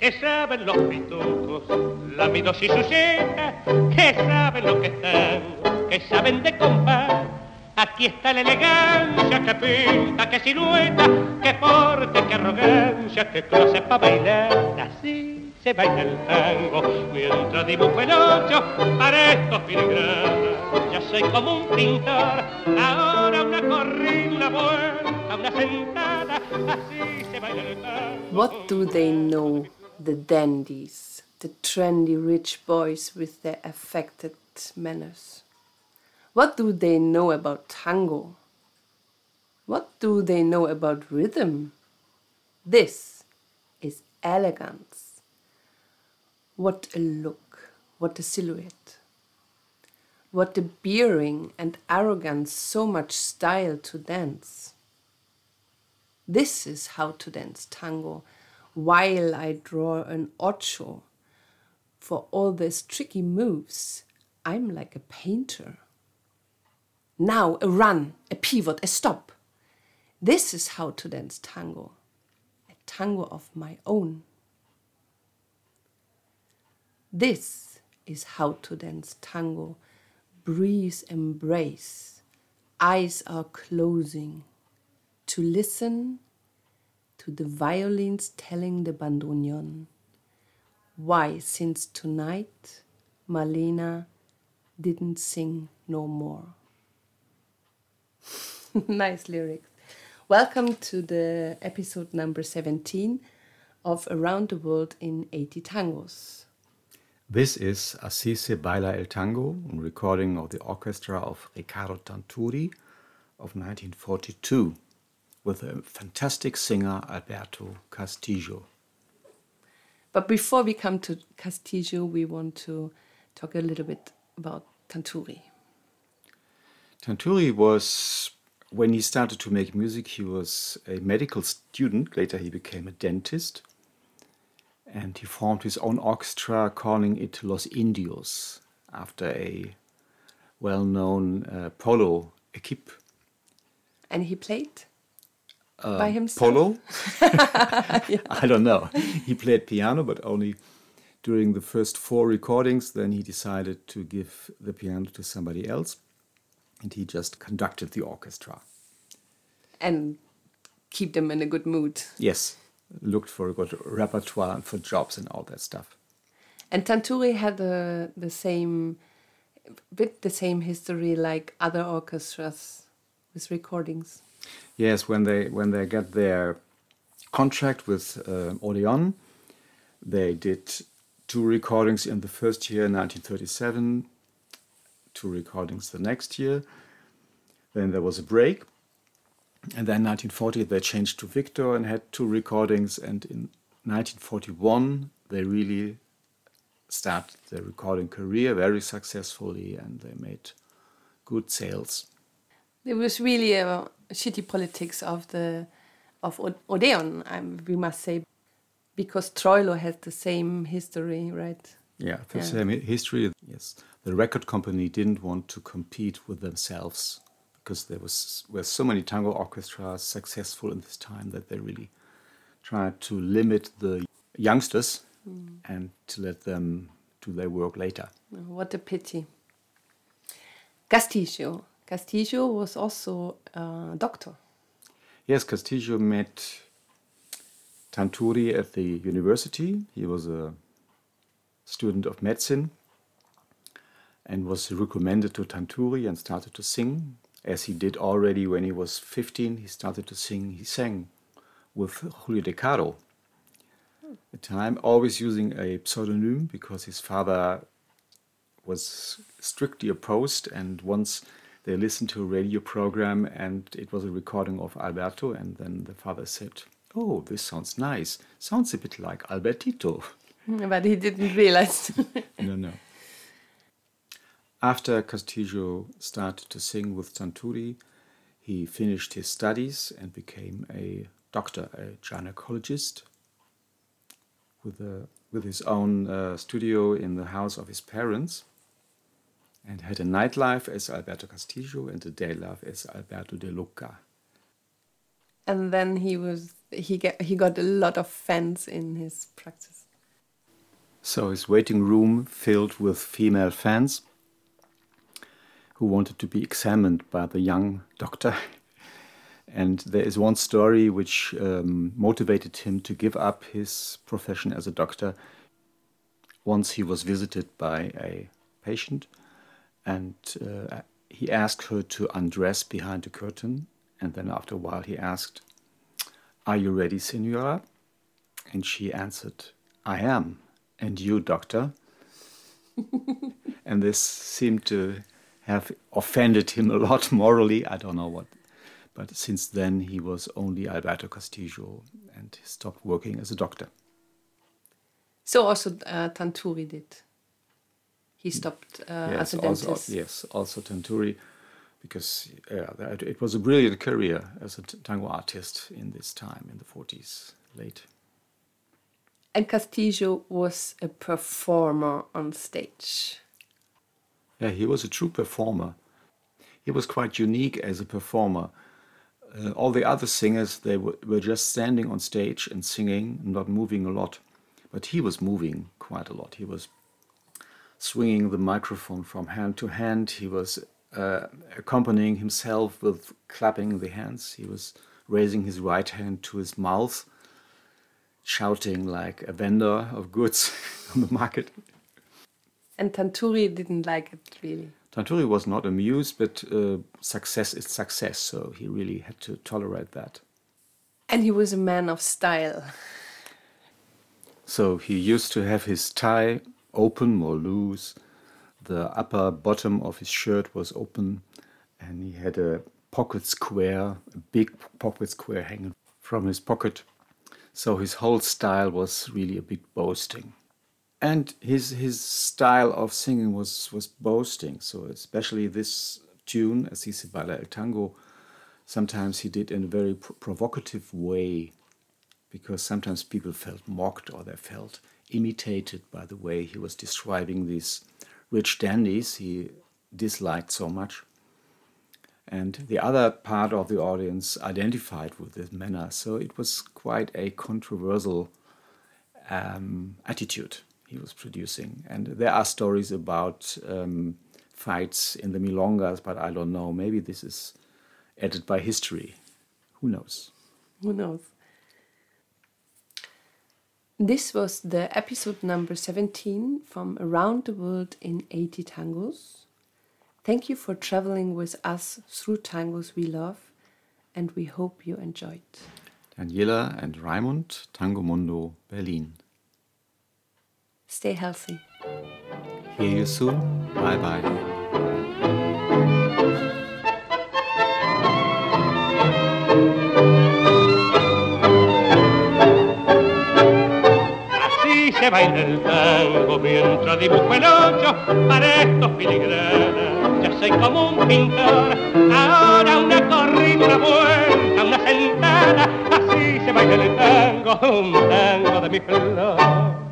que saben los pitucos, lamidos y sujetas, que saben lo que están, que saben de compás. Aquí está la elegancia que pinta, que silueta, que porte, que arrogancia, que clase para bailar. Así se baila el tango, mientras dibujo el ocho para estos filigranas. Ya soy como un pintor, ahora una corrida, vuelta, una sentada, así se baila el tango. What do they know, the dandies, the trendy rich boys with their affected manners? What do they know about tango? What do they know about rhythm? This is elegance. What a look, what a silhouette. What a bearing and arrogance, so much style to dance. This is how to dance tango while I draw an ocho. For all these tricky moves, I'm like a painter. Now a run, a pivot, a stop. This is how to dance tango, a tango of my own. This is how to dance tango. Breeze embrace, eyes are closing. To listen to the violins telling the bandoneon. Why, since tonight, Malena didn't sing no more. nice lyrics. Welcome to the episode number 17 of Around the World in 80 Tangos. This is Así se baila el tango, a recording of the orchestra of Ricardo Tanturi of 1942 with a fantastic singer Alberto Castillo. But before we come to Castillo, we want to talk a little bit about Tanturi. Tanturi was, when he started to make music, he was a medical student. Later, he became a dentist. And he formed his own orchestra, calling it Los Indios, after a well known uh, polo equipe. And he played By um, himself. Polo? I don't know. He played piano, but only during the first four recordings. Then he decided to give the piano to somebody else, and he just conducted the orchestra. And keep them in a good mood. Yes, looked for a good repertoire and for jobs and all that stuff. And Tanturi had the, the same, bit the same history like other orchestras with recordings. Yes, when they when they got their contract with uh, they did two recordings in the first year, 1937, two recordings the next year. Then there was a break, and then 1940 they changed to Victor and had two recordings. And in 1941 they really started their recording career very successfully, and they made good sales. There was really a shitty politics of the of Odeon, um, we must say, because Troilo has the same history, right? Yeah, the Yeah. same history. Yes, the record company didn't want to compete with themselves because there was were so many tango orchestras successful in this time that they really tried to limit the youngsters and to let them do their work later. What a pity. Castillo. Castillo was also a doctor. Yes, Castillo met Tanturi at the university. He was a student of medicine and was recommended to Tanturi and started to sing, as he did already when he was 15. He started to sing, he sang with Julio De Caro. At the time, always using a pseudonym because his father was strictly opposed. And once they listened to a radio program and it was a recording of Alberto, and then the father said, Oh, this sounds nice. Sounds a bit like Albertito. But he didn't realize. no, no. After Castillo started to sing with Tanturi, he finished his studies and became a doctor, a gynecologist, with, a, with his own uh, studio in the house of his parents, and had a nightlife as Alberto Castillo and a day life as Alberto de Luca. and then he was he get he got a lot of fans in his practice. So his waiting room filled with female fans who wanted to be examined by the young doctor. And there is one story which um, motivated him to give up his profession as a doctor. Once he was visited by a patient and uh, he asked her to undress behind the curtain. And then after a while, he asked, Are you ready, Senora? And she answered, I am. And you, doctor? and this seemed to have offended him a lot morally. I don't know what. But since then, he was only Alberto Castillo and stopped working as a doctor. So also uh, Tanturi did. He stopped uh, yes, as a dentist. Also, yes, also Tanturi, because yeah, it was a brilliant career as a tango artist in this time, in the 40s, late. And Castillo was a performer on stage. Yeah, he was a true performer. He was quite unique as a performer. Uh, all the other singers, they were just standing on stage and singing, not moving a lot. But he was moving quite a lot. He was swinging the microphone from hand to hand. He was uh, accompanying himself with clapping the hands. He was raising his right hand to his mouth, shouting like a vendor of goods on the market. And Tanturi didn't like it really. Tanturi was not amused, but uh, success is success, so he really had to tolerate that. And he was a man of style. So he used to have his tie open or loose. The upper bottom of his shirt was open, and he had a pocket square, a big pocket square hanging from his pocket. So his whole style was really a bit boasting and his his style of singing was was boasting. So especially this tune, Así se baila el tango, sometimes he did in a very provocative way, because sometimes people felt mocked or they felt imitated by the way he was describing these rich dandies he disliked so much. And the other part of the audience identified with this manner, so it was quite a controversial um, attitude he was producing. And there are stories about um, fights in the milongas, but I don't know. Maybe this is added by history. Who knows? Who knows? This was the episode number 17 from Around the World in 80 Tangos. Thank you for traveling with us through tangos we love, and we hope you enjoyed. Daniela and Raimund, Tango Mundo, Berlin. Stay healthy. Hear you soon. Bye bye. Así se baila el tango mientras dibujo el ocho para estos filigranas. Yo soy como un pintor, ahora una corrida, una vuelta, una sentada. Así se baila el tango, un tango de mi flor.